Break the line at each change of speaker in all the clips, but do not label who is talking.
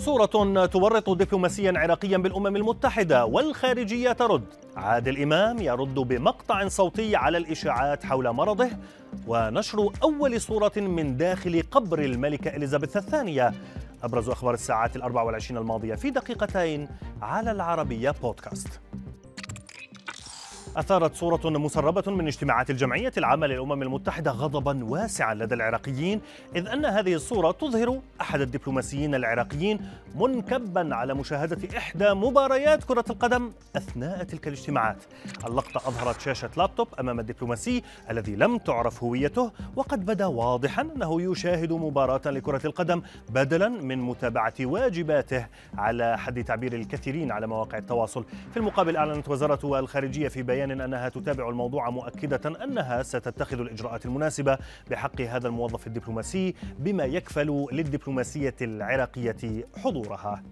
صورة تورط دبلوماسيا عراقيا بالأمم المتحدة والخارجية ترد. عادل إمام يرد بمقطع صوتي على الإشاعات حول مرضه ونشر أول صورة من داخل قبر الملكة إليزابيث الثانية. أبرز أخبار الساعات الأربع والعشرين الماضية في دقيقتين على العربية بودكاست. أثارت صورة مسربة من اجتماعات الجمعية العامة للأمم المتحدة غضبا واسعا لدى العراقيين إذ أن هذه الصورة تظهر أحد الدبلوماسيين العراقيين منكبا على مشاهدة إحدى مباريات كرة القدم أثناء تلك الاجتماعات. اللقطة أظهرت شاشة لابتوب أمام الدبلوماسي الذي لم تعرف هويته وقد بدا واضحا أنه يشاهد مباراة لكرة القدم بدلا من متابعة واجباته على حد تعبير الكثيرين على مواقع التواصل. في المقابل أعلنت وزارة الخارجية في بيان أنها تتابع الموضوع مؤكدة أنها ستتخذ الإجراءات المناسبة بحق هذا الموظف الدبلوماسي بما يكفل للدبلوماسية العراقية حضورها.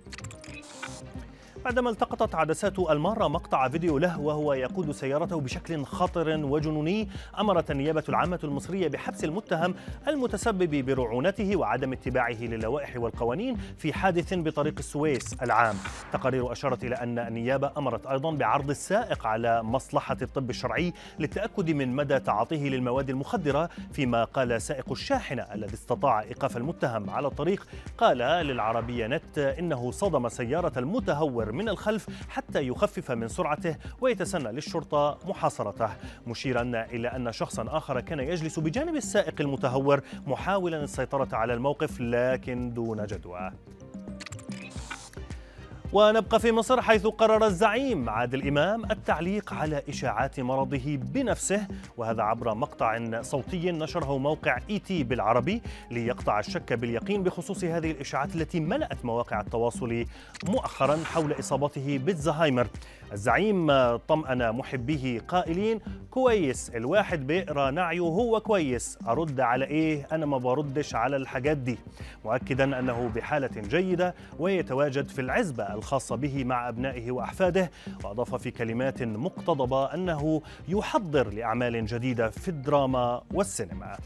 بعدما التقطت عدسات المارة مقطع فيديو له وهو يقود سيارته بشكل خطر وجنوني أمرت النيابة العامة المصرية بحبس المتهم المتسبب برعونته وعدم اتباعه للوائح والقوانين في حادث بطريق السويس العام. تقارير أشارت إلى أن النيابة أمرت أيضا بعرض السائق على مصلحة الطب الشرعي للتأكد من مدى تعاطيه للمواد المخدرة فيما قال سائق الشاحنة الذي استطاع إيقاف المتهم على الطريق. قال للعربية نت إنه صدم سيارة المتهور من الخلف حتى يخفف من سرعته ويتسنى للشرطة محاصرته. مشيرا إلى أن شخصا آخر كان يجلس بجانب السائق المتهور محاولا السيطرة على الموقف لكن دون جدوى. ونبقى في مصر حيث قرر الزعيم عادل إمام التعليق على إشاعات مرضه بنفسه وهذا عبر مقطع صوتي نشره موقع إي تي بالعربي ليقطع الشك باليقين بخصوص هذه الإشاعات التي ملأت مواقع التواصل مؤخرا حول إصابته بالزهايمر. الزعيم طمأن محبيه قائلين كويس الواحد بيقرأ نعيه هو كويس أرد على إيه؟ أنا ما بردش على الحاجات دي. مؤكدا أنه بحالة جيدة ويتواجد في العزبة الخاصة به مع أبنائه وأحفاده وأضاف في كلمات مقتضبة أنه يحضر لأعمال جديدة في الدراما والسينما.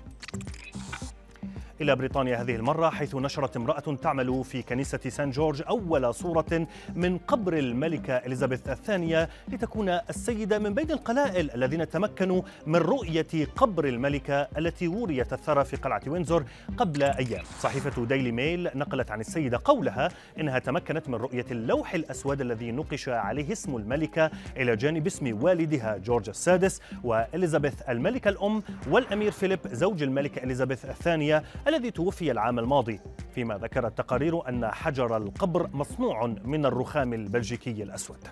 إلى بريطانيا هذه المرة حيث نشرت امرأة تعمل في كنيسة سان جورج أول صورة من قبر الملكة إليزابيث الثانية لتكون السيدة من بين القلائل الذين تمكنوا من رؤية قبر الملكة التي وريت الثرى في قلعة وينزور قبل أيام. صحيفة ديلي ميل نقلت عن السيدة قولها إنها تمكنت من رؤية اللوح الأسود الذي نقش عليه اسم الملكة إلى جانب اسم والدها جورج السادس وإليزابيث الملكة الأم والأمير فيليب زوج الملكة إليزابيث الثانية الذي توفي العام الماضي فيما ذكرت تقارير أن حجر القبر مصنوع من الرخام البلجيكي الأسود.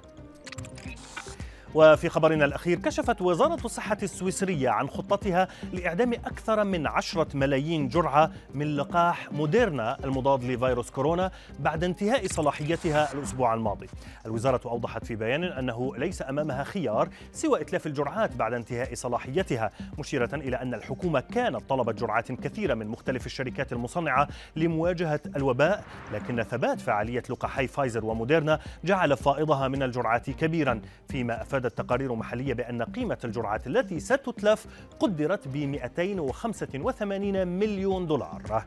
وفي خبرنا الأخير كشفت وزارة الصحة السويسرية عن خطتها لإعدام أكثر من عشرة ملايين جرعة من لقاح موديرنا المضاد لفيروس كورونا بعد انتهاء صلاحيتها الأسبوع الماضي. الوزارة أوضحت في بيان أنه ليس أمامها خيار سوى إتلاف الجرعات بعد انتهاء صلاحيتها مشيرة إلى أن الحكومة كانت طلبت جرعات كثيرة من مختلف الشركات المصنعة لمواجهة الوباء لكن ثبات فعالية لقاحي فايزر وموديرنا جعل فائضها من الجرعات كبيرا فيما أفاد أفادت تقارير محلية بأن قيمة الجرعات التي ستتلف قدرت ب 285 مليون دولار.